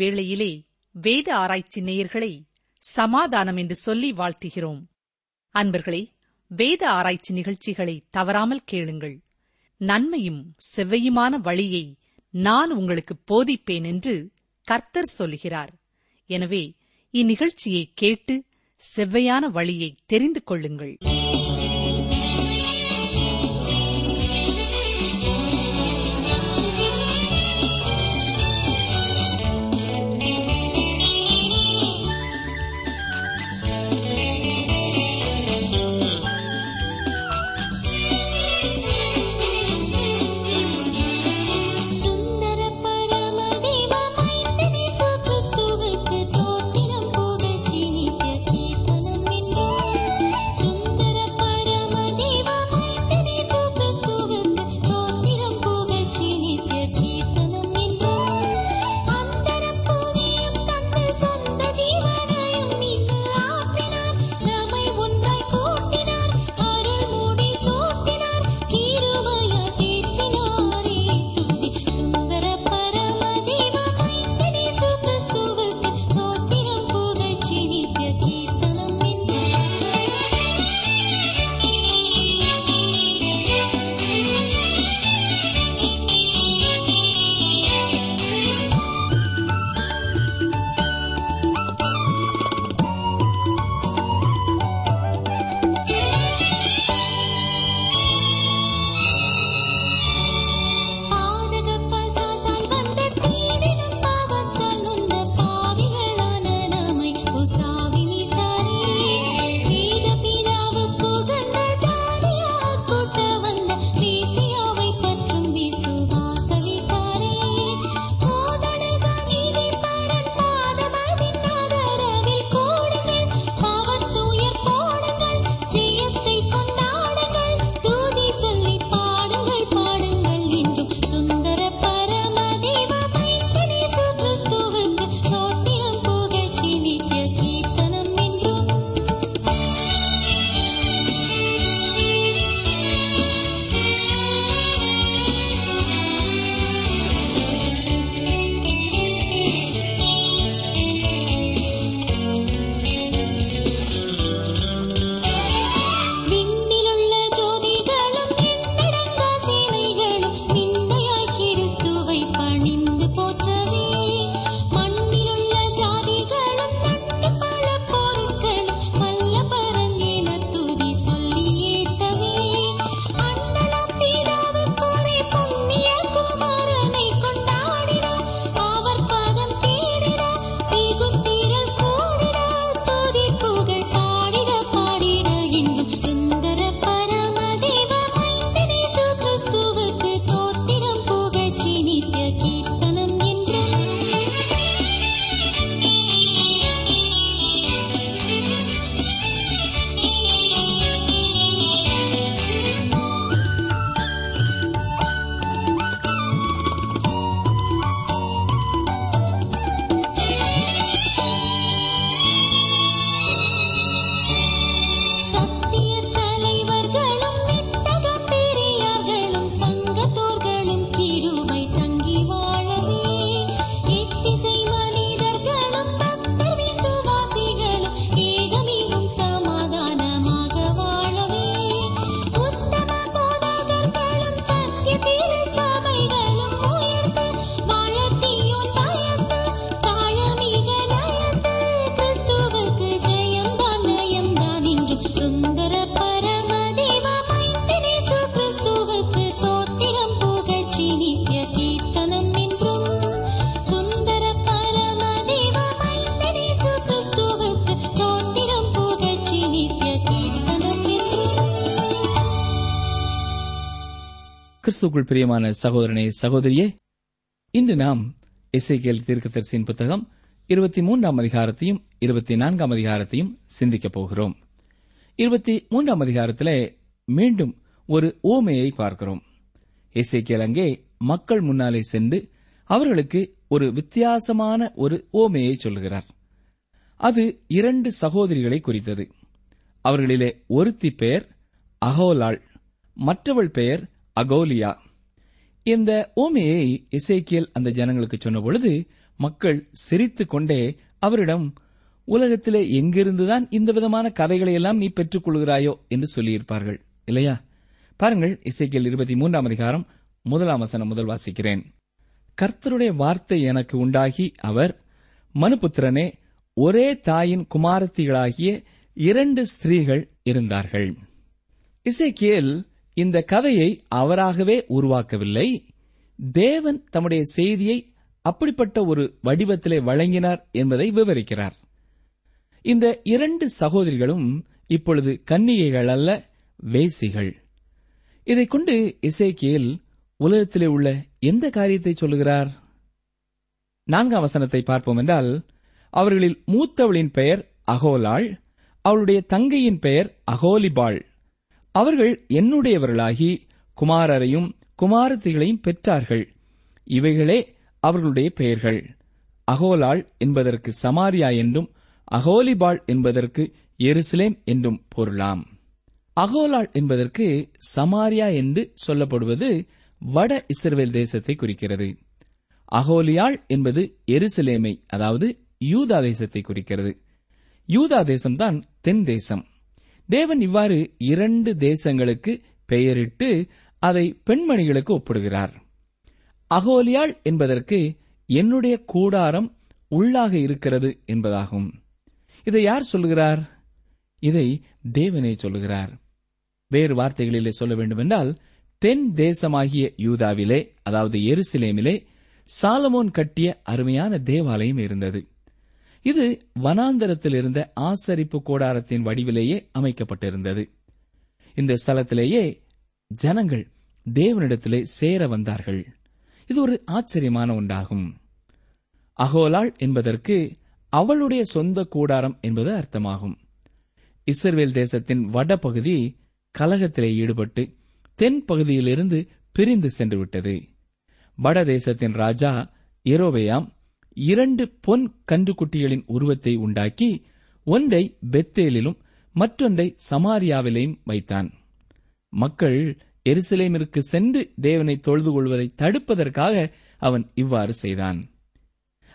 வேளையிலே வேத ஆராய்ச்சி நேயர்களை சமாதானம் என்று சொல்லி வாழ்த்துகிறோம். அன்பர்களே வேத ஆராய்ச்சி நிகழ்ச்சிகளை தவறாமல் கேளுங்கள். நன்மையும் செவ்வையுமான வழியை நான் உங்களுக்கு போதிப்பேன் என்று கர்த்தர் சொல்கிறார் எனவே இந்நிகழ்ச்சியை கேட்டு செவ்வையான வழியை தெரிந்து கொள்ளுங்கள். கிறிஸ்துக்குள் பிரியமான சகோதரனே சகோதரியே இன்று நாம் இசைக்கேல் தீர்க்கதரிசியின் புத்தகம் இருபத்தி மூன்றாம் அதிகாரத்தையும் இருபத்தி நான்காம் அதிகாரத்தையும் சிந்திக்கப் போகிறோம். இருபத்தி மூன்றாம் அதிகாரத்தில் மீண்டும் ஒரு ஓமையை பார்க்கிறோம். இசைக்கேல் அங்கே மக்கள் முன்னாலே சென்று அவர்களுக்கு ஒரு வித்தியாசமான ஒரு ஓமையை சொல்கிறார். அது இரண்டு சகோதரிகளை குறித்தது. அவர்களிலே ஒருத்தி பெயர் அகோலாள் மற்றவள் பெயர் அகோலியா. இந்த ஓமையை இசைக்கியல் அந்த ஜனங்களுக்கு சொன்னபொழுது மக்கள் சிரித்துக் கொண்டே அவரிடம் உலகத்திலே எங்கிருந்துதான் இந்த விதமான கதைகளை எல்லாம் நீ பெற்றுக் கொள்கிறாயோ என்று சொல்லியிருப்பார்கள். இல்லையா? பாருங்கள் இசைக்கியல் இருபத்தி மூன்றாம் அதிகாரம் முதலாம் வசனம் முதல் வாசிக்கிறேன். கர்த்தருடைய வார்த்தை எனக்கு உண்டாகி அவர் மனுபுத்திரனே ஒரே தாயின் குமாரத்திகளாகிய இரண்டு ஸ்திரீகள் இருந்தார்கள். இசைக்கியல் இந்த கதையை அவராகவே உருவாக்கவில்லை. தேவன் தம்முடைய செய்தியை அப்படிப்பட்ட ஒரு வடிவத்திலே வழங்கினார் என்பதை விவரிக்கிறார். இந்த இரண்டு சகோதரிகளும் இப்பொழுது கன்னிகைகள் அல்ல வேசிகள். இதைக் கொண்டு இசைக்கியேல் உலகத்திலே உள்ள எந்த காரியத்தை சொல்லுகிறார்? நான்காம் வசனத்தை பார்ப்போம் என்றால் அவர்களில் மூத்தவளின் பெயர் அகோலாள் அவளுடைய தங்கையின் பெயர் அகோலிபாள். அவர்கள் என்னுடையவர்களாகி குமாரரையும் குமாரத்திகளையும் பெற்றார்கள். இவைகளே அவர்களுடைய பெயர்கள். அகோலாள் என்பதற்கு சமாரியா என்றும் அகோலிபாள் என்பதற்கு எருசலேம் என்றும் பொருளாம். அகோலாள் என்பதற்கு சமாரியா என்று சொல்லப்படுவது வட இஸ்ரேல் தேசத்தை குறிக்கிறது. அகோலியாள் என்பது எருசலேமை அதாவது யூதா தேசத்தை குறிக்கிறது. யூதா தேசம்தான் தென் தேசம். தேவன் இவ்வாறு இரண்டு தேசங்களுக்கு பெயரிட்டு அதை பெண்மணிகளுக்கு ஒப்பிடுகிறார். அகோலியாள் என்பதற்கு என்னுடைய கூடாரம் உள்ளாக இருக்கிறது என்பதாகும். இதை யார் சொல்லுகிறார் இதை தேவனே சொல்லுகிறார் வேறு வார்த்தைகளிலே சொல்ல வேண்டுமென்றால் தென் தேசமாகிய யூதாவிலே அதாவது எருசலேமிலே சாலமோன் கட்டிய அருமையான தேவாலயம் இருந்தது. இது வனாந்தரத்தில் இருந்த ஆசரிப்பு கூடாரத்தின் வடிவிலேயே அமைக்கப்பட்டிருந்தது. இந்த ஸ்தலத்திலேயே ஜனங்கள் தேவனிடத்திலே சேர வந்தார்கள். இது ஒரு ஆச்சரியமான ஒன்றாகும். அகோலாள் என்பதற்கு அவளுடைய சொந்த கூடாரம் என்பது அர்த்தமாகும். இஸ்ரேல் தேசத்தின் வடபகுதி கலகத்திலே ஈடுபட்டு தென் பகுதியிலிருந்து பிரிந்து சென்றுவிட்டது. வட தேசத்தின் ராஜா எரோபெயாம் இரண்டு பொன் கன்றுக்குட்டிகளின் உருவத்தை உண்டாக்கி ஒன்றை பெத்தேலிலும் மற்றொன்றை சமாரியாவிலேயும் வைத்தான். மக்கள் எருசலேமிற்கு சென்று தேவனை தொழுது கொள்வதை தடுப்பதற்காக அவன் இவ்வாறு செய்தான்.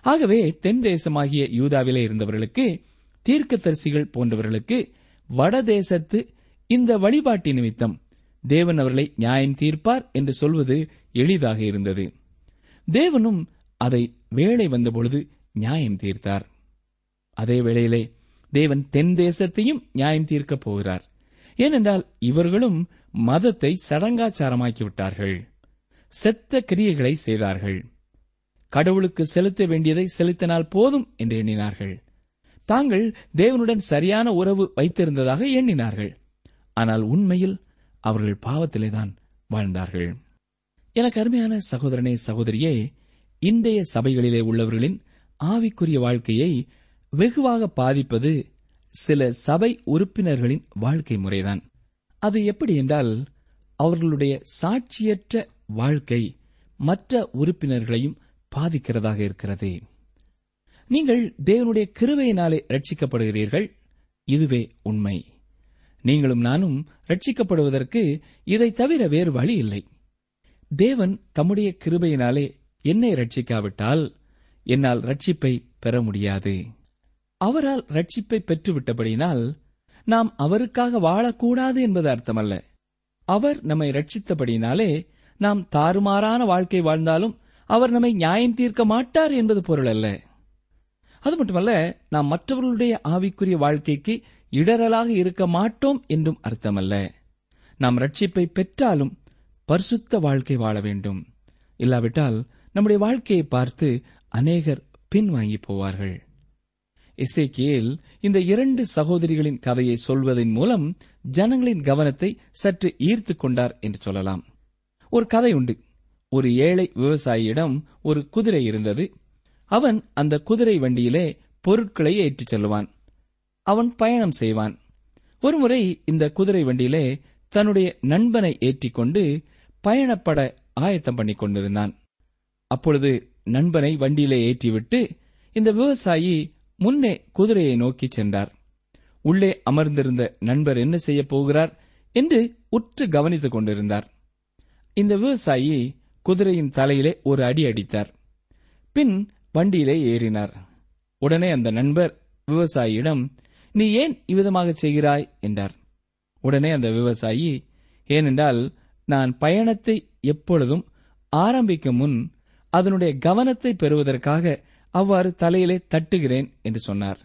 ஆகவே தென் தேசமாகிய யூதாவிலே இருந்தவர்களுக்கு தீர்க்கதரிசிகள் போன்றவர்களுக்கு வடதேசத்து இந்த வழிபாட்டு நிமித்தம் தேவன் அவர்களை நியாயம் தீர்ப்பார் என்று சொல்வது எளிதாக இருந்தது. தேவனும் அதை வேளை வந்தபொழுது நியாயம் தீர்த்தார். அதே வேளையிலே தேவன் தென் தேசத்தையும் நியாயம் தீர்க்கப் போகிறார். ஏனென்றால் இவர்களும் மதத்தை சடங்காச்சாரமாக்கி விட்டார்கள் செத்த கிரியைகளை செய்தார்கள். கடவுளுக்கு செலுத்த வேண்டியதை செலுத்தினால் போதும் என்று எண்ணினார்கள். தாங்கள் தேவனுடன் சரியான உறவு வைத்திருந்ததாக எண்ணினார்கள். ஆனால் உண்மையில் அவர்கள் பாவத்திலேதான் வாழ்ந்தார்கள். எனக்கு அருமையான சகோதரனே சகோதரியே இன்றைய சபைகளிலே உள்ளவர்களின் ஆவிக்குரிய வாழ்க்கையை வெகுவாக பாதிப்பது சில சபை உறுப்பினர்களின் வாழ்க்கை முறைதான். அது எப்படி என்றால் அவர்களுடைய சாட்சியற்ற வாழ்க்கை மற்ற உறுப்பினர்களையும் பாதிக்கிறதாக இருக்கிறது. நீங்கள் தேவனுடைய கிருவையினாலே ரட்சிக்கப்படுகிறீர்கள் இதுவே உண்மை. நீங்களும் நானும் ரட்சிக்கப்படுவதற்கு இதை தவிர வேறு வழி இல்லை. தேவன் தம்முடைய கிருபையினாலே என்னை ரட்சிக்காவிட்டால் என்னால் ரட்சிப்பை பெற முடியாது. அவரால் ரட்சிப்பை பெற்றுவிட்டபடியினால் நாம் அவருக்காக வாழக்கூடாது என்பது அர்த்தமல்ல. அவர் நம்மை ரட்சித்தபடியினாலே நாம் தாறுமாறான வாழ்க்கை வாழ்ந்தாலும் அவர் நம்மை நியாயம் தீர்க்க மாட்டார் என்பது பொருள் அல்ல. அது மட்டுமல்ல நாம் மற்றவர்களுடைய ஆவிக்குரிய வாழ்க்கைக்கு இடரலாக இருக்க மாட்டோம் என்றும் அர்த்தமல்ல. நாம் ரட்சிப்பை பெற்றாலும் பரிசுத்த வாழ்க்கை வாழ வேண்டும். இல்லாவிட்டால் நம்முடைய வாழ்க்கையை பார்த்து அநேகர் பின்வாங்கி போவார்கள். இசைக்கியேல் இந்த இரண்டு சகோதரிகளின் கதையை சொல்வதன் மூலம் ஜனங்களின் கவனத்தை சற்று ஈர்த்துக் கொண்டார் என்று சொல்லலாம். ஒரு கதை உண்டு. ஒரு ஏழை விவசாயியிடம் ஒரு குதிரை இருந்தது. அவன் அந்த குதிரை வண்டியிலே பொருட்களை ஏற்றிச் செல்லுவான். அவன் பயணம் செய்வான். ஒருமுறை இந்த குதிரை வண்டியிலே தன்னுடைய நண்பனை ஏற்றிக்கொண்டு பயணப்பட ஆயத்தம் பண்ணிக் கொண்டிருந்தான். அப்பொழுது நண்பனை வண்டியிலே ஏற்றிவிட்டு இந்த விவசாயி முன்னே குதிரையை நோக்கி சென்றார். உள்ளே அமர்ந்திருந்த நண்பர் என்ன செய்யப் போகிறார் என்று உற்று கவனித்துக் கொண்டிருந்தார். இந்த விவசாயி குதிரையின் தலையிலே ஒரு அடி அடித்தார். பின் வண்டியிலே ஏறினார். உடனே அந்த நண்பர் விவசாயியிடம் நீ ஏன் இவ்விதமாக செய்கிறாய்? என்றார். உடனே அந்த விவசாயி ஏனென்றால் நான் பயணத்தை எப்பொழுதும் ஆரம்பிக்கும் முன் அதனுடைய கவனத்தை பெறுவதற்காக அவ்வாறு தலையிலே தட்டுகிறேன் என்று சொன்னார்.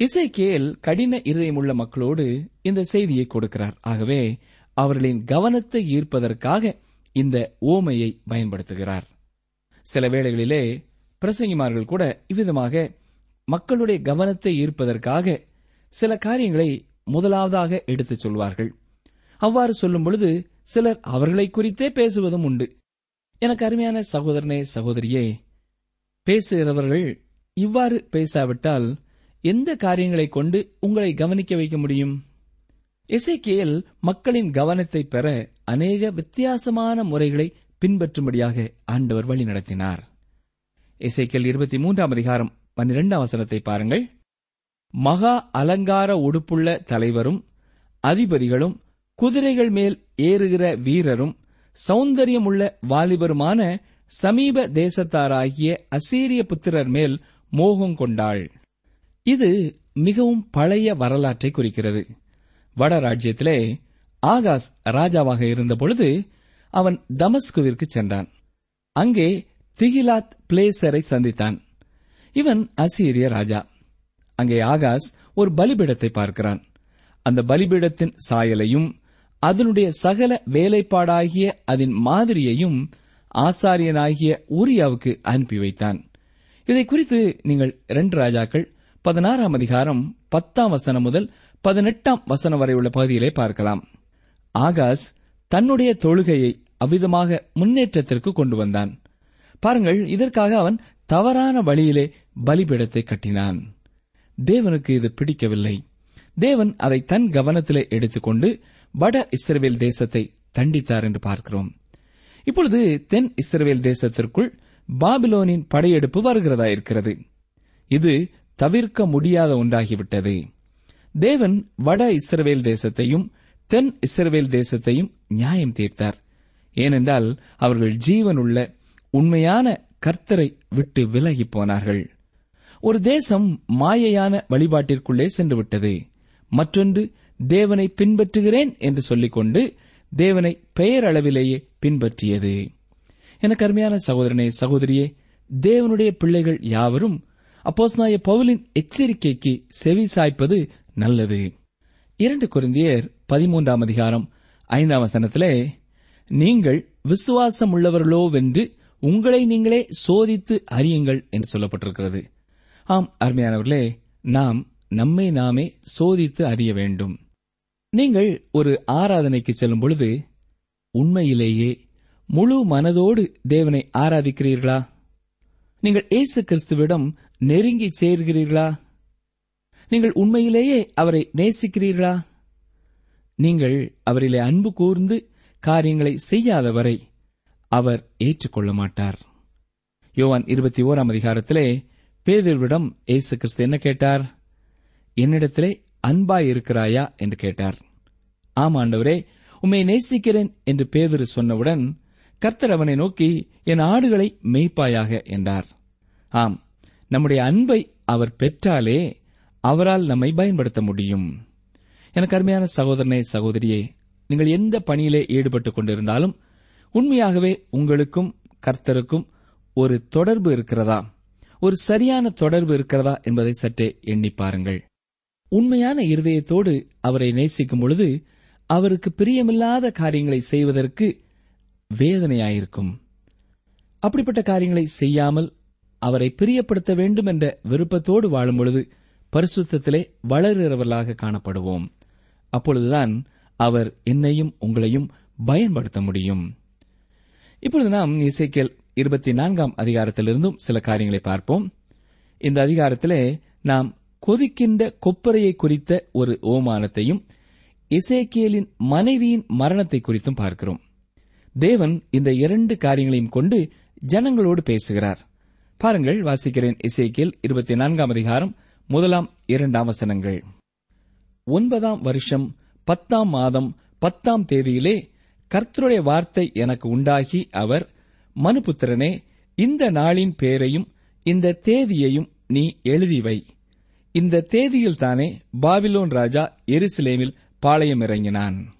இசைக்கேல் கடின இருதயமுள்ள மக்களோடு இந்த செய்தியை கொடுக்கிறார். ஆகவே அவர்களின் கவனத்தை ஈர்ப்பதற்காக இந்த ஓமையை பயன்படுத்துகிறார். சில வேளைகளிலே பிரசங்கிமார்கள் கூட இவ்விதமாக மக்களுடைய கவனத்தை ஈர்ப்பதற்காக சில காரியங்களை முதலாவதாக எடுத்துச் சொல்வார்கள். அவ்வாறு சொல்லும் பொழுது சிலர் அவர்களை குறித்தே பேசுவதும் உண்டு. எனக்கு அருமையான சகோதரனே சகோதரியே பேசுகிறவர்கள் இவ்வாறு பேசாவிட்டால் எந்த காரியங்களை கொண்டு உங்களை கவனிக்க வைக்க முடியும்? இசைக்கியல் மக்களின் கவனத்தை பெற அநேக வித்தியாசமான முறைகளை பின்பற்றும்படியாக ஆண்டவர் வழி நடத்தினார். இசைக்கியல் இருபத்தி மூன்றாம் அதிகாரம் பன்னிரெண்டாம் வசனத்தை பாருங்கள். மகா அலங்கார உடுப்புள்ள தலைவரும் அதிபதிகளும் குதிரைகள் மேல் ஏறுகிற வீரரும் சௌந்தரியமுள்ள வாலிபருமான சமீப தேசத்தாராகிய அசீரிய புத்திரர் மேல் மோகம் கொண்டாள். இது மிகவும் பழைய வரலாற்றை குறிக்கிறது. வடராஜ்யத்திலே ஆகாஸ் ராஜாவாக இருந்தபொழுது அவன் தமஸ்குவிற்கு சென்றான். அங்கே திகிலாத் பிளேசரை சந்தித்தான். இவன் அசீரிய ராஜா. அங்கே ஆகாஸ் ஒரு பலிபீடத்தை பார்க்கிறான். அந்த பலிபீடத்தின் சாயலையும் அதனுடைய சகல வேலைப்பாடாகிய அதன் மாதிரியையும் ஆசாரியனாகிய ஊரியாவுக்கு அனுப்பி வைத்தான். இதை குறித்து நீங்கள் இரண்டு ராஜாக்கள் பதினாறாம் அதிகாரம் பத்தாம் வசனம் முதல் பதினெட்டாம் வசனம் வரை உள்ள பகுதியிலே பார்க்கலாம். ஆகாஷ் தன்னுடைய தொழுகையை அவ்விதமாக முன்னேற்றத்திற்கு கொண்டு வந்தான். பாருங்கள் இதற்காக அவன் தவறான வழியிலே பலிபீடத்தை கட்டினான். தேவனுக்கு இது பிடிக்கவில்லை. தேவன் அதை தன் கவனத்திலே எடுத்துக்கொண்டு வட இஸ்ரேல் தேசத்தை தண்டித்தார் என்று பார்க்கிறோம். இப்பொழுது தென் இஸ்ரேல் தேசத்திற்குள் பாபிலோனின் படையெடுப்பு வருகிறதா இருக்கிறது. இது தவிர்க்க முடியாத ஒன்றாகிவிட்டது. தேவன் வட இஸ்ரவேல் தேசத்தையும் தென் இஸ்ரவேல் தேசத்தையும் நியாயம் தீர்த்தார். ஏனென்றால் அவர்கள் ஜீவனுள்ள உண்மையான கர்த்தரை விட்டு விலகி போனார்கள். ஒரு தேசம் மாயையான வழிபாட்டிற்குள்ளே சென்றுவிட்டது. மற்றொன்று தேவனை பின்பற்றுகிறேன் என்று சொல்லிக்கொண்டு தேவனை பெயரளவிலேயே பின்பற்றியது. எனக்கு அருமையான சகோதரனே சகோதரியே தேவனுடைய பிள்ளைகள் யாவரும் அப்போஸ்நாய பவுலின் எச்சரிக்கைக்கு செவி சாய்ப்பது நல்லது. இரண்டு குருந்தியர் பதிமூன்றாம் அதிகாரம் ஐந்தாம் வசனத்திலே நீங்கள் விசுவாசம் உள்ளவர்களோவென்று உங்களை நீங்களே சோதித்து அறியுங்கள் என்று சொல்லப்பட்டிருக்கிறது. ஆம் அருமையானவர்களே நாம் நம்மை நாமே சோதித்து அறிய வேண்டும். நீங்கள் ஒரு ஆராதனைக்கு செல்லும் பொழுது உண்மையிலேயே முழு மனதோடு தேவனை ஆராதிக்கிறீர்களா? நீங்கள் இயேசு கிறிஸ்துவிடம் நெருங்கி சேர்கிறீர்களா? நீங்கள் உண்மையிலேயே அவரை நேசிக்கிறீர்களா? நீங்கள் அவரிலே அன்பு கூர்ந்து காரியங்களை செய்யாதவரை அவர் ஏற்றுக்கொள்ள மாட்டார். யோவான் இருபத்தி ஓராம் அதிகாரத்திலே பேதர்விடம் இயேசு கிறிஸ்து என்ன கேட்டார்? என்னிடத்திலே அன்பாயிருக்கிறாயா என்று கேட்டார். ஆம் ஆண்டவரே உம்மை நேசிக்கிறேன் என்று பேதுரு சொன்னவுடன் கர்த்தர் அவனை நோக்கி என் ஆடுகளை மெய்ப்பாயாக என்றார். ஆம் நம்முடைய அன்பை அவர் பெற்றாலே அவரால் நம்மை பயன்படுத்த முடியும். எனக்கு அருமையான சகோதரனே சகோதரியே நீங்கள் எந்த பணியிலே ஈடுபட்டுக் கொண்டிருந்தாலும் உண்மையாகவே உங்களுக்கும் கர்த்தருக்கும் ஒரு தொடர்பு இருக்கிறதா? ஒரு சரியான தொடர்பு இருக்கிறதா என்பதை சற்றே எண்ணி பாருங்கள். உண்மையான இருதயத்தோடு அவரை நேசிக்கும் பொழுது அவருக்கு பிரியமில்லாத காரியங்களை செய்வதற்கு வேதனையாயிருக்கும். அப்படிப்பட்ட காரியங்களை செய்யாமல் அவரை பிரியப்படுத்த வேண்டும் என்ற விருப்பத்தோடு வாழும் பொழுது பரிசுத்தத்திலே வளர்கிறவர்களாக காணப்படுவோம். அப்பொழுதுதான் அவர் என்னையும் உங்களையும் பயன்படுத்த முடியும். இப்பொழுது நாம் இசைக்கேல் இருபத்தி நான்காம் அதிகாரத்திலிருந்தும் சில காரியங்களை பார்ப்போம். இந்த அதிகாரத்திலே நாம் கொதிக்கின்ற கொப்பரையை குறித்த ஒரு ஓமானத்தையும் இசேக்கியலின் மனைவியின் மரணத்தை குறித்தும் பார்க்கிறோம். தேவன் இந்த இரண்டு காரியங்களையும் கொண்டு ஜனங்களோடு பேசுகிறார். பாருங்கள் வாசிக்கிறேன் இசைக்கியல் இருபத்தி நான்காம் அதிகாரம் முதலாம் இரண்டாம் வசனங்கள். ஒன்பதாம் வருஷம் பத்தாம் மாதம் பத்தாம் தேதியிலே கர்த்தருடைய வார்த்தை எனக்கு உண்டாகி அவர் மனுபுத்திரனே இந்த நாளின் பேரையும் இந்த தேதியையும் நீ எழுதி வை இந்த தேதியில் தானே பாபிலோன் ராஜா எருசலேமில் பாளையம் இறங்கினான்.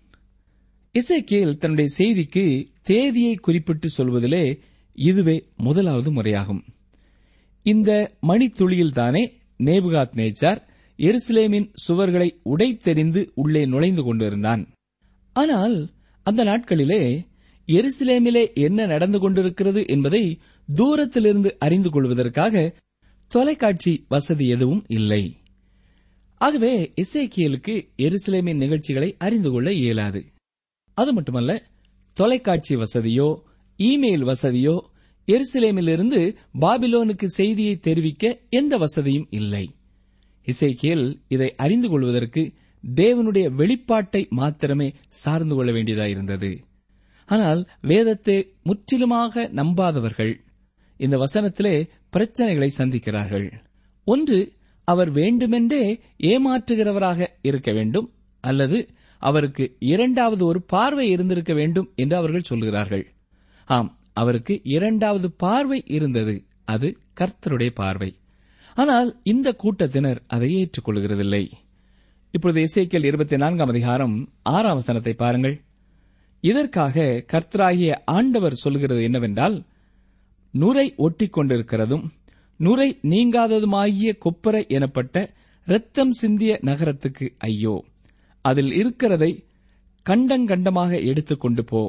இசைக்கேல் தன்னுடைய செய்திக்கு தேதியை குறிப்பிட்டு சொல்வதிலே இதுவே முதலாவது முறையாகும். இந்த மணித்துளியில் தானே நேபுகாத் நேச்சார் எருசலேமின் சுவர்களை உடைத்தெறிந்து உள்ளே நுழைந்து கொண்டிருந்தான். ஆனால் அந்த நாட்களிலே எருசலேமிலே என்ன நடந்து கொண்டிருக்கிறது என்பதை தூரத்திலிருந்து அறிந்து கொள்வதற்காக தொலைக்காட்சி வசதி எதுவும் இல்லை. ஆகவே இசைக்கியலுக்கு எருசலேமின் நிகழ்ச்சிகளை அறிந்து கொள்ள இயலாது. அது மட்டுமல்ல தொலைக்காட்சி வசதியோ இமெயில் வசதியோ எருசலேமிலிருந்து பாபிலோனுக்கு செய்தியை தெரிவிக்க எந்த வசதியும் இல்லை. இசைக்கியல் இதை அறிந்து கொள்வதற்கு தேவனுடைய வெளிப்பாட்டை மாத்திரமே சார்ந்து கொள்ள வேண்டியதாயிருந்தது ஆனால் வேதத்தை முற்றிலுமாக நம்பாதவர்கள் இந்த வசனத்திலே பிரச்சனைகளை சந்திக்கிறார்கள். ஒன்று அவர் வேண்டுமென்றே ஏமாற்றுகிறவராக இருக்க வேண்டும். அல்லது அவருக்கு இரண்டாவது ஒரு பார்வை இருந்திருக்க வேண்டும் என்று அவர்கள் சொல்கிறார்கள். ஆம் அவருக்கு இரண்டாவது பார்வை இருந்தது. அது கர்த்தருடைய பார்வை. ஆனால் இந்த கூட்டத்தினர் அதை ஏற்றுக்கொள்கிறதில்லை. இப்பொழுது இசைக்கல் இருபத்தி நான்காம் அதிகாரம் ஆறாம் வசனத்தை பாருங்கள். இதற்காக கர்த்தராகிய ஆண்டவர் சொல்கிறது என்னவென்றால் நுரை ஒட்டிக் கொண்டிருக்கிறதும் நுரை நீங்காததுமாகிய கொப்பரை எனப்பட்ட இரத்தம் சிந்திய நகரத்துக்கு ஐயோ அதில் இருக்கிறதை கண்டங்கண்டமாக எடுத்துக்கொண்டு போ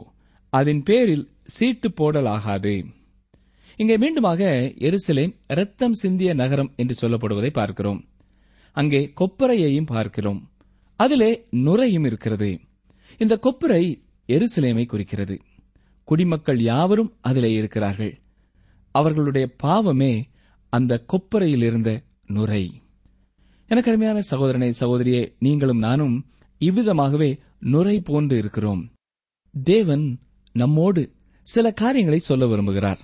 அதன் பேரில் சீட்டு போடலாகாது. இங்கே மீண்டுமாக எருசலேம் இரத்தம் சிந்திய நகரம் என்று சொல்லப்படுவதை பார்க்கிறோம். அங்கே கொப்பரையையும் பார்க்கிறோம். அதிலே நுரையும் இருக்கிறது. இந்த கொப்பரை எருசலேமை குறிக்கிறது. குடிமக்கள் யாவரும் அதிலே இருக்கிறார்கள். அவர்களுடைய பாவமே அந்த கொப்பரையில் இருந்த நுரை. எனக்கு அருமையான சகோதரனை சகோதரியே நீங்களும் நானும் இவ்விதமாகவே நுரை போன்று இருக்கிறோம். தேவன் நம்மோடு சில காரியங்களை சொல்ல விரும்புகிறார்.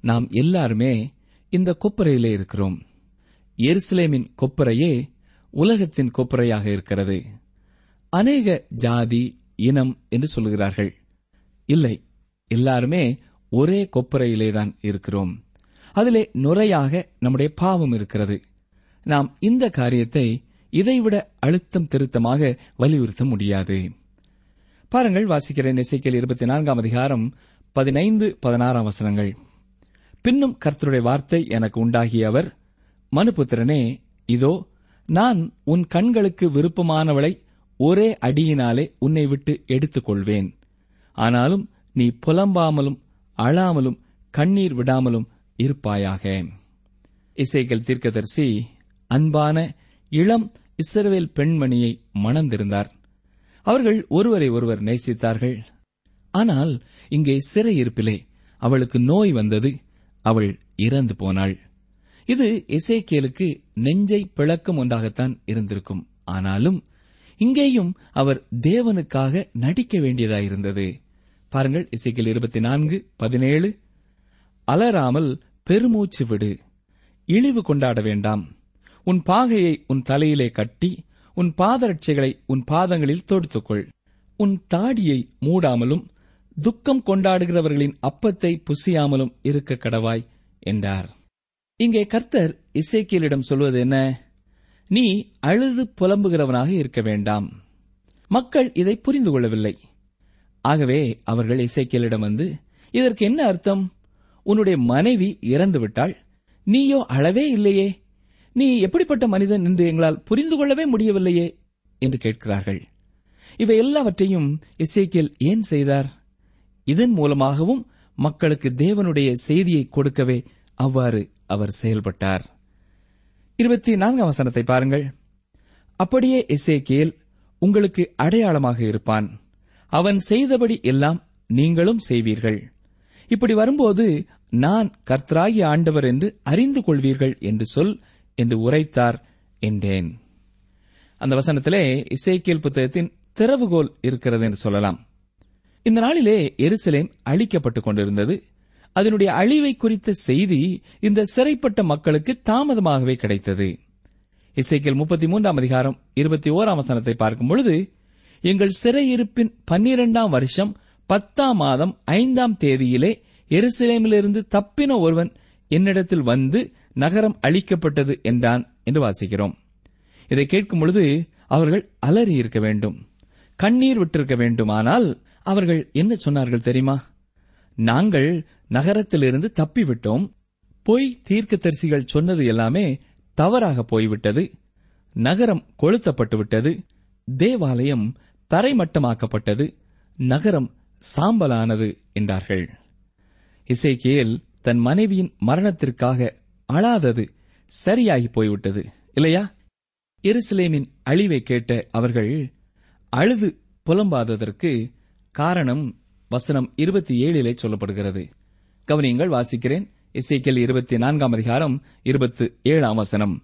நாம் எல்லாருமே இந்த கொப்பரையிலே இருக்கிறோம். எருசலேமின் கொப்பரையே உலகத்தின் கொப்பரையாக இருக்கிறது. அநேக ஜாதி இனம் என்று சொல்லுகிறார்கள். இல்லை எல்லாருமே ஒரே கொப்பரையிலேதான் இருக்கிறோம். அதிலே நுரையாக நம்முடைய பாவம் இருக்கிறது. நாம் இந்த காரியத்தை இதைவிட அழுத்தம் திருத்தமாக வலியுறுத்த முடியாது. பாருங்கள் வாசிக்கிற நெசைக்கல் இருபத்தி நான்காம் அதிகாரம் பதினைந்து பதினாறாம் வசனங்கள். பின்னும் கர்த்தருடைய வார்த்தை எனக்கு உண்டாகிய அவர் மனுபுத்திரனே இதோ நான் உன் கண்களுக்கு விருப்பமானவளை ஒரே அடியினாலே உன்னை விட்டு எடுத்துக் கொள்வேன் ஆனாலும் நீ புலம்பாமலும் அழாமலும் கண்ணீர் விடாமலும் இருப்பாயாக. இசைகள் தீர்க்கதரிசி அன்பான இளம் இஸ்ரவேல் பெண்மணியை மணந்திருந்தார். அவர்கள் ஒருவரை ஒருவர் நேசித்தார்கள். ஆனால் இங்கே சிறையிருப்பிலே அவளுக்கு நோய் வந்தது அவள் இறந்து போனாள். இது இசைக்கியலுக்கு நெஞ்சை பிளக்கும் ஒன்றாகத்தான் இருந்திருக்கும். ஆனாலும் இங்கேயும் அவர் தேவனுக்காக நடிக்க வேண்டியதாயிருந்தது. பாருங்கள் இசைக்கில் இருபத்தி நான்கு பதினேழு. அலராமல் பெருமூச்சு விடு. இழிவு கொண்டாட வேண்டாம். உன் பாகையை உன் தலையிலே கட்டி உன் பாதரட்சைகளை உன் பாதங்களில் தொடுத்துக்கொள். உன் தாடியை மூடாமலும் துக்கம் கொண்டாடுகிறவர்களின் அப்பத்தை புசியாமலும் இருக்க கடவாய் என்றார். இங்கே கர்த்தர் இசைக்கியலிடம் சொல்வது என்ன? நீ அழுது புலம்புகிறவனாக இருக்க வேண்டாம். மக்கள் இதை புரிந்து கொள்ளவில்லை. ஆகவே அவர்கள் இசைக்கேலிடம் வந்து இதற்கு என்ன அர்த்தம்? உன்னுடைய மனைவி இறந்துவிட்டாள். நீயோ அளவே இல்லையே. நீ எப்படிப்பட்ட மனிதன் என்று எங்களால் புரிந்து கொள்ளவே முடியவில்லையே? என்று கேட்கிறார்கள். இவை எல்லாவற்றையும் இசைக்கியல் ஏன் செய்தார்? இதன் மூலமாகவும் மக்களுக்கு தேவனுடைய செய்தியை கொடுக்கவே அவ்வாறு அவர் செயல்பட்டார். இருபத்தி நான்காம் வசனத்தை பாருங்கள். அப்படியே எசேக்கியேல் உங்களுக்கு அடையாளமாக இருப்பான். அவன் செய்தபடி எல்லாம் நீங்களும் செய்வீர்கள். இப்படி வரும்போது நான் கர்த்தராகிய ஆண்டவர் என்று அறிந்து கொள்வீர்கள் என்று சொல் என்று உரைத்தார் என்றேன். அந்த வசனத்திலே இசைக்கியல் புத்தகத்தின் திறவுகோல் இருக்கிறது என்று சொல்லலாம். இந்த நாளிலே எருசலேம் அழிக்கப்பட்டுக் கொண்டிருந்தது. அதனுடைய அழிவை குறித்த செய்தி இந்த சிறைப்பட்ட மக்களுக்கு தாமதமாகவே கிடைத்தது. இசைக்கியல் முப்பத்தி மூன்றாம் அதிகாரம் இருபத்தி ஓராம் வசனத்தை பார்க்கும் பொழுது எங்கள் சிறையிருப்பின் பன்னிரெண்டாம் வருஷம் பத்தாம் மாதம் ஐந்தாம் தேதியிலே எருசலேமிலிருந்து தப்பின ஒருவன் என்னிடத்தில் வந்து நகரம் அழிக்கப்பட்டது என்றான் என்று வாசிக்கிறோம். இதை கேட்கும் பொழுது அவர்கள் அலறி இருக்க வேண்டும். கண்ணீர் விட்டிருக்க வேண்டுமானால் அவர்கள் என்ன சொன்னார்கள் தெரியுமா? நாங்கள் நகரத்திலிருந்து தப்பிவிட்டோம். பொய் தீர்க்கதரிசிகள் சொன்னது எல்லாமே தவறாக போய்விட்டது. நகரம் கொளுத்தப்பட்டு விட்டது தேவாலயம் தரைமட்டமாக்கப்பட்டது. நகரம் சாம்பலானது என்றார்கள். இசைக்கியல் தன் மனைவியின் மரணத்திற்காக அழாதது சரியாகி போய்விட்டது இல்லையா? எருசலேமின் அழிவை கேட்ட அவர்கள் அழுது புலம்பாததற்கு காரணம் வசனம் இருபத்தி ஏழிலே சொல்லப்படுகிறது. கவனியங்கள் வாசிக்கிறேன். இசைக்கல் இருபத்தி நான்காம் அதிகாரம் இருபத்து ஏழாம் வசனம்.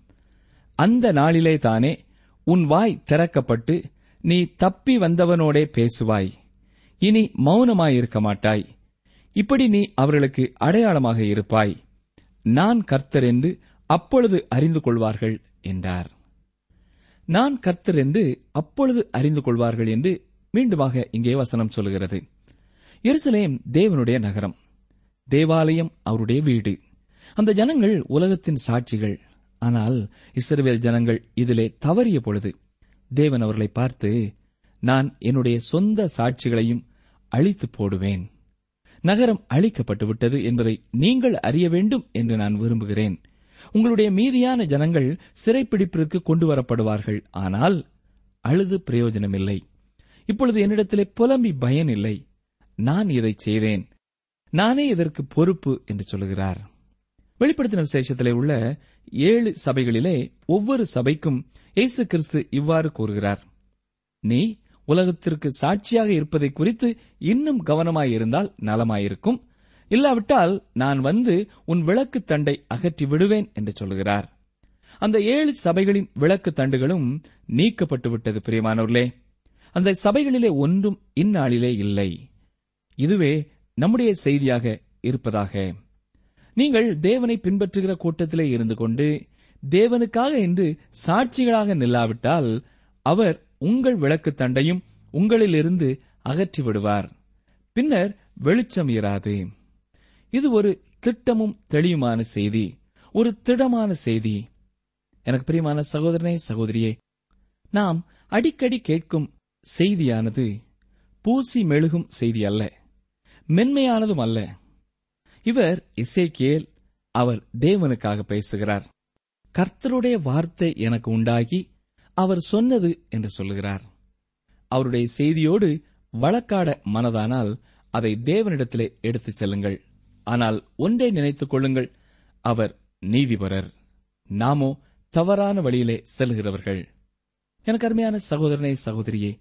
அந்த நாளிலே தானே உன் வாய் திறக்கப்பட்டு நீ தப்பி வந்தவனோடே பேசுவாய். இனி மௌனமாயிருக்க மாட்டாய். இப்படி நீ அவர்களுக்கு அடையாளமாக இருப்பாய். நான் கர்த்தர் என்று அப்பொழுது அறிந்து கொள்வார்கள் என்றார். நான் கர்த்தர் என்று அப்பொழுது அறிந்து கொள்வார்கள் என்று மீண்டுமாக இங்கே வசனம் சொல்கிறது எருசலேம் தேவனுடைய நகரம். தேவாலயம் அவருடைய வீடு. அந்த ஜனங்கள் உலகத்தின் சாட்சிகள். ஆனால் இஸ்ரவேல் ஜனங்கள் இதிலே தவறிய பொழுது தேவன் அவர்களை பார்த்து நான் என்னுடைய சொந்த சாட்சிகளையும் அழித்து போடுவேன். நகரம் அழிக்கப்பட்டு விட்டது என்பதை நீங்கள் அறிய வேண்டும் என்று நான் விரும்புகிறேன். உங்களுடைய மீதியான ஜனங்கள் சிறைப்பிடிப்பிற்கு கொண்டு வரப்படுவார்கள் ஆனால் அழுது பிரயோஜனமில்லை. இப்பொழுது என்னிடத்திலே புலம்பி பயன் இல்லை நான் இதை செய்தேன். நானே இதற்கு பொறுப்பு என்று சொல்லுகிறார் வெளிப்படுத்தின விசேஷத்திலே உள்ள ஏழு சபைகளிலே ஒவ்வொரு சபைக்கும் இயேசு கிறிஸ்து இவ்வாறு கூறுகிறார். நீ உலகத்திற்கு சாட்சியாக இருப்பதை குறித்து இன்னும் கவனமாயிருந்தால் நலமாயிருக்கும். இல்லாவிட்டால் நான் வந்து உன் விளக்கு தண்டை அகற்றி விடுவேன் என்று சொல்லுகிறார் அந்த ஏழு சபைகளின் விளக்கு தண்டுகளும் நீக்கப்பட்டு விட்டது பிரியமானவர்களே. அந்த சபைகளிலே ஒன்றும் இந்நாளிலே இல்லை. இதுவே நம்முடைய செய்தியாக இருப்பதாக. நீங்கள் தேவனை பின்பற்றுகிற கூட்டத்திலே இருந்து கொண்டு தேவனுக்காக என்று சாட்சிகளாக நில்லாவிட்டால் அவர் உங்கள் விளக்கு தண்டையும் உங்களிலிருந்து அகற்றி விடுவார் பின்னர் வெளிச்சம் இராது. இது ஒரு திட்டமும் தெளிவுமான செய்தி. ஒரு திடமான செய்தி. எனக்கு பிரியமான சகோதரனே சகோதரியே நாம் அடிக்கடி கேட்கும் செய்தியானது பூசி மெழுகும் செய்தி அல்ல. மென்மையானதும் அல்ல. இவர் இசைக்கியல் அவர் தேவனுக்காக பேசுகிறார். கர்த்தருடைய வார்த்தை எனக்கு உண்டாகி அவர் சொன்னது என்று சொல்லுகிறார். அவருடைய செய்தியோடு வழக்காட மனதானால் அதை தேவனிடத்திலே எடுத்துச் செல்லுங்கள். ஆனால் ஒன்றை நினைத்துக் கொள்ளுங்கள் அவர் நீதிபரர். நாமோ தவறான வழியிலே செல்கிறவர்கள். எனக்கு அருமையான சகோதரனே சகோதரியே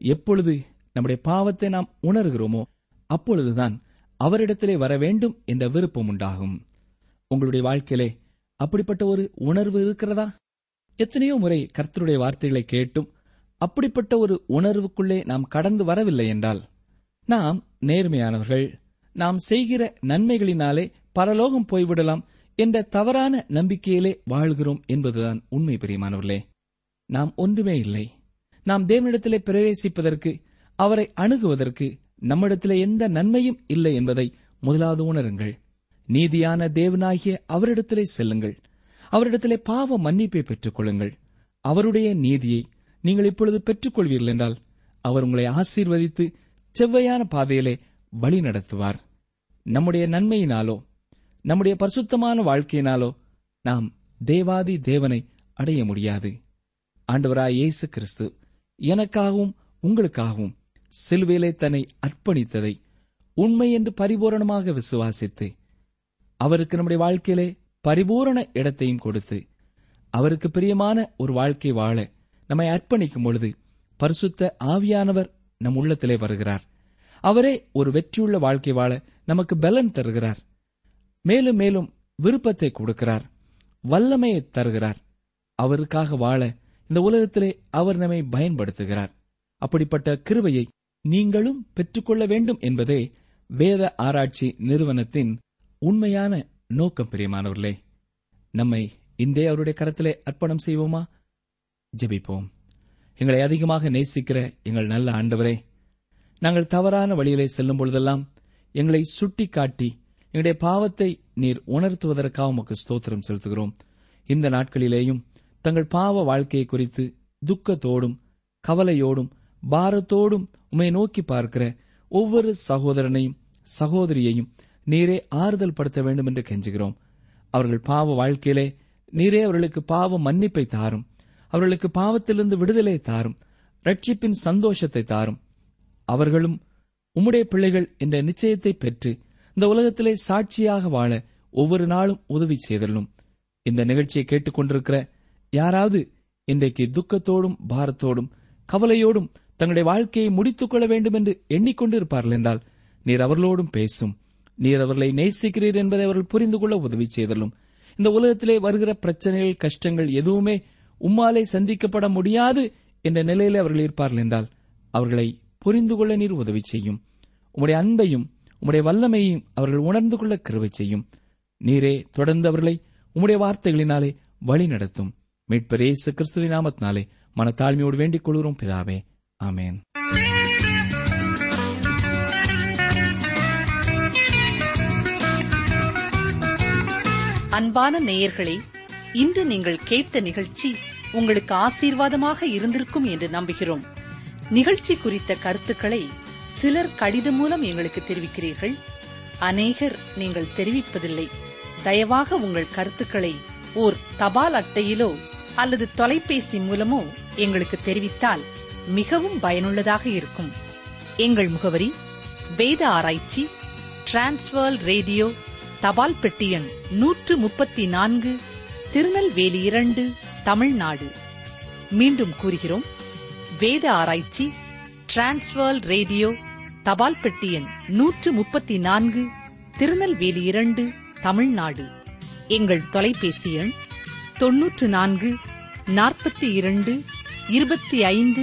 எப்பொழுது நம்முடைய பாவத்தை நாம் உணர்கிறோமோ அப்பொழுதுதான் அவரிடத்திலே வர வேண்டும் என்ற விருப்பம் உண்டாகும். உங்களுடைய வாழ்க்கையிலே அப்படிப்பட்ட ஒரு உணர்வு இருக்கிறதா? எத்தனையோ முறை கர்த்தருடைய வார்த்தைகளை கேட்டும் அப்படிப்பட்ட ஒரு உணர்வுக்குள்ளே நாம் கடந்து வரவில்லை என்றால் நாம் நேர்மையானவர்கள் நாம் செய்கிற நன்மைகளினாலே பரலோகம் போய்விடலாம் என்ற தவறான நம்பிக்கையிலே வாழ்கிறோம் என்பதுதான் உண்மை பெரியமானவர்களே. நாம் ஒன்றுமே இல்லை. நாம் தேவனிடத்திலே பிரவேசிப்பதற்கு அவரை அணுகுவதற்கு நம்மிடத்திலே எந்த நன்மையும் இல்லை என்பதை முதலாவது உணருங்கள். நீதியான தேவனாகிய அவரிடத்திலே செல்லுங்கள். அவரிடத்திலே பாவ மன்னிப்பை பெற்றுக் கொள்ளுங்கள் அவருடைய நீதியை நீங்கள் இப்பொழுது பெற்றுக்கொள்வீர்கள் என்றால் அவர் உங்களை ஆசீர்வதித்து செவ்வையான பாதையிலே வழி நடத்துவார். நம்முடைய நன்மையினாலோ நம்முடைய பரிசுத்தமான வாழ்க்கையினாலோ நாம் தேவாதி தேவனை அடைய முடியாது. ஆண்டவராய் இயேசு கிறிஸ்து எனக்காகவும் உங்களுக்காகவும் சிலுவையிலே தன்னை அர்ப்பணித்ததை உண்மை என்று பரிபூரணமாக விசுவாசித்து அவருக்கு நம்முடைய வாழ்க்கையிலே பரிபூரண இடத்தையும் கொடுத்து அவருக்கு பிரியமான ஒரு வாழ்க்கை வாழ நம்மை அர்ப்பணிக்கும் பொழுது பரிசுத்த ஆவியானவர் நம் உள்ளத்திலே வருகிறார். அவரே ஒரு வெற்றியுள்ள வாழ்க்கை வாழ நமக்கு பலன் தருகிறார். மேலும் மேலும் விருப்பத்தை கொடுக்கிறார். வல்லமையை தருகிறார். அவருக்காக வாழ இந்த உலகத்திலே அவர் நம்மை பயன்படுத்துகிறார். அப்படிப்பட்ட கிருவையை நீங்களும் பெற்றுக்கொள்ள வேண்டும் என்பதே வேத ஆராய்ச்சி நிறுவனத்தின் உண்மையான நோக்கம் பிரியமானவர்களே. நம்மை இன்றே அவருடைய கரத்திலே அர்ப்பணம் செய்வோமா? ஜெபிப்போம். எங்களை அதிகமாக நேசிக்கிற எங்கள் நல்ல ஆண்டவரே நாங்கள் தவறான வழியிலே செல்லும் பொழுதெல்லாம் எங்களை சுட்டிக்காட்டி எங்களுடைய பாவத்தை நீர் உணர்த்துவதற்காக உமக்கு ஸ்தோத்திரம் செலுத்துகிறோம். இந்த நாட்களிலேயும் தங்கள் பாவ வாழ்க்கையை குறித்து துக்கத்தோடும் கவலையோடும் பாரத்தோடும் உம்மை நோக்கி பார்க்கிற ஒவ்வொரு சகோதரனையும் சகோதரியையும் நீரே ஆறுதல் படுத்த வேண்டும் என்று கெஞ்சுகிறோம். அவர்கள் பாவ வாழ்க்கையிலே நீரே அவர்களுக்கு பாவ மன்னிப்பை தாரும். அவர்களுக்கு பாவத்திலிருந்து விடுதலை தாரும். ரட்சிப்பின் சந்தோஷத்தை தாரும். அவர்களும் உம்முடைய பிள்ளைகள் என்ற நிச்சயத்தை பெற்று இந்த உலகத்திலே சாட்சியாக வாழ ஒவ்வொரு நாளும் உதவி செய்தலும் இந்த நிகழ்ச்சியை கேட்டுக்கொண்டிருக்கிற யாராவது இன்றைக்கு துக்கத்தோடும் பாரத்தோடும் கவலையோடும் தங்களுடைய வாழ்க்கையை முடித்துக் கொள்ள வேண்டும் என்று எண்ணிக்கொண்டு இருப்பார்கள் என்றால் நீர் அவர்களோடும் பேசும். நீர் அவர்களை நேசிக்கிறீர் என்பதை அவர்கள் புரிந்து கொள்ள உதவி செய்தலும். இந்த உலகத்திலே வருகிற பிரச்சனைகள் கஷ்டங்கள் எதுவுமே உம்மாலே சந்திக்கப்பட முடியாது என்ற நிலையிலே அவர்கள் இருப்பார்கள் என்றால் அவர்களை புரிந்து கொள்ள நீர் உதவி செய்யும். உம்முடைய அன்பையும் உம்முடைய வல்லமையையும் அவர்கள் உணர்ந்து கொள்ள கிருவை செய்யும். நீரே தொடர்ந்து அவர்களை உம்முடைய வார்த்தைகளினாலே வழி நடத்தும் மீட்பர் இயேசு கிறிஸ்துவின் நாமத்தினாலே மனத்தாழ்மையோடு வேண்டிக் கொள்கிறோம் பிதாவே. ஆமேன். அன்பான நேயர்களே இன்று நீங்கள் கேட்ட நிகழ்ச்சி உங்களுக்கு ஆசீர்வாதமாக இருந்திருக்கும் என்று நம்புகிறோம். நிகழ்ச்சி குறித்த கருத்துக்களை சிலர் கடிதம் மூலம் எங்களுக்கு தெரிவிக்கிறீர்கள். அநேகர் நீங்கள் தெரிவிப்பதில்லை. தயவாக உங்கள் கருத்துக்களை ஓர் தபால் அட்டையிலோ அல்லது தொலைபேசி மூலமோ எங்களுக்கு தெரிவித்தால் மிகவும் பயனுள்ளதாக இருக்கும். எங்கள் முகவரி வேத ஆராய்ச்சி டிரான்ஸ்வர் ரேடியோ தபால் பெட்டி எண் நூற்று முப்பத்தி நான்கு திருநெல்வேலி இரண்டு தமிழ்நாடு. மீண்டும் கூறுகிறோம் வேத ஆராய்ச்சி டிரான்ஸ்வர் ரேடியோ தபால் பெட்டி எண் நூற்று முப்பத்தி நான்கு திருநெல்வேலி இரண்டு தமிழ்நாடு. எங்கள் தொலைபேசி எண் தொன்னூற்று நான்கு நாற்பத்தி இரண்டு இருபத்தி ஐந்து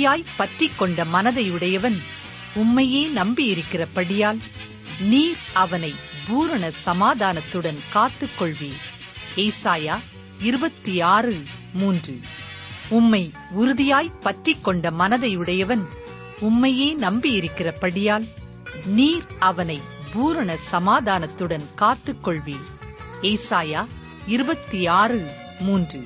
உறுதியாய் பற்றிக் கொண்ட மனதையுடையவன் உம்மையே நம்பியிருக்கிறபடியால் நீர் அவனை பூரண சமாதானத்துடன் காத்துக் கொள்வீர் ஏசாயா இருபத்தி ஆறு மூன்று. உம்மை உறுதியாய் பற்றிக் கொண்ட மனதையுடையவன் உம்மையே நம்பியிருக்கிறபடியால் நீர் அவனை பூரண சமாதானத்துடன் காத்துக் கொள்வீர் ஏசாயா இருபத்தி ஆறு மூன்று.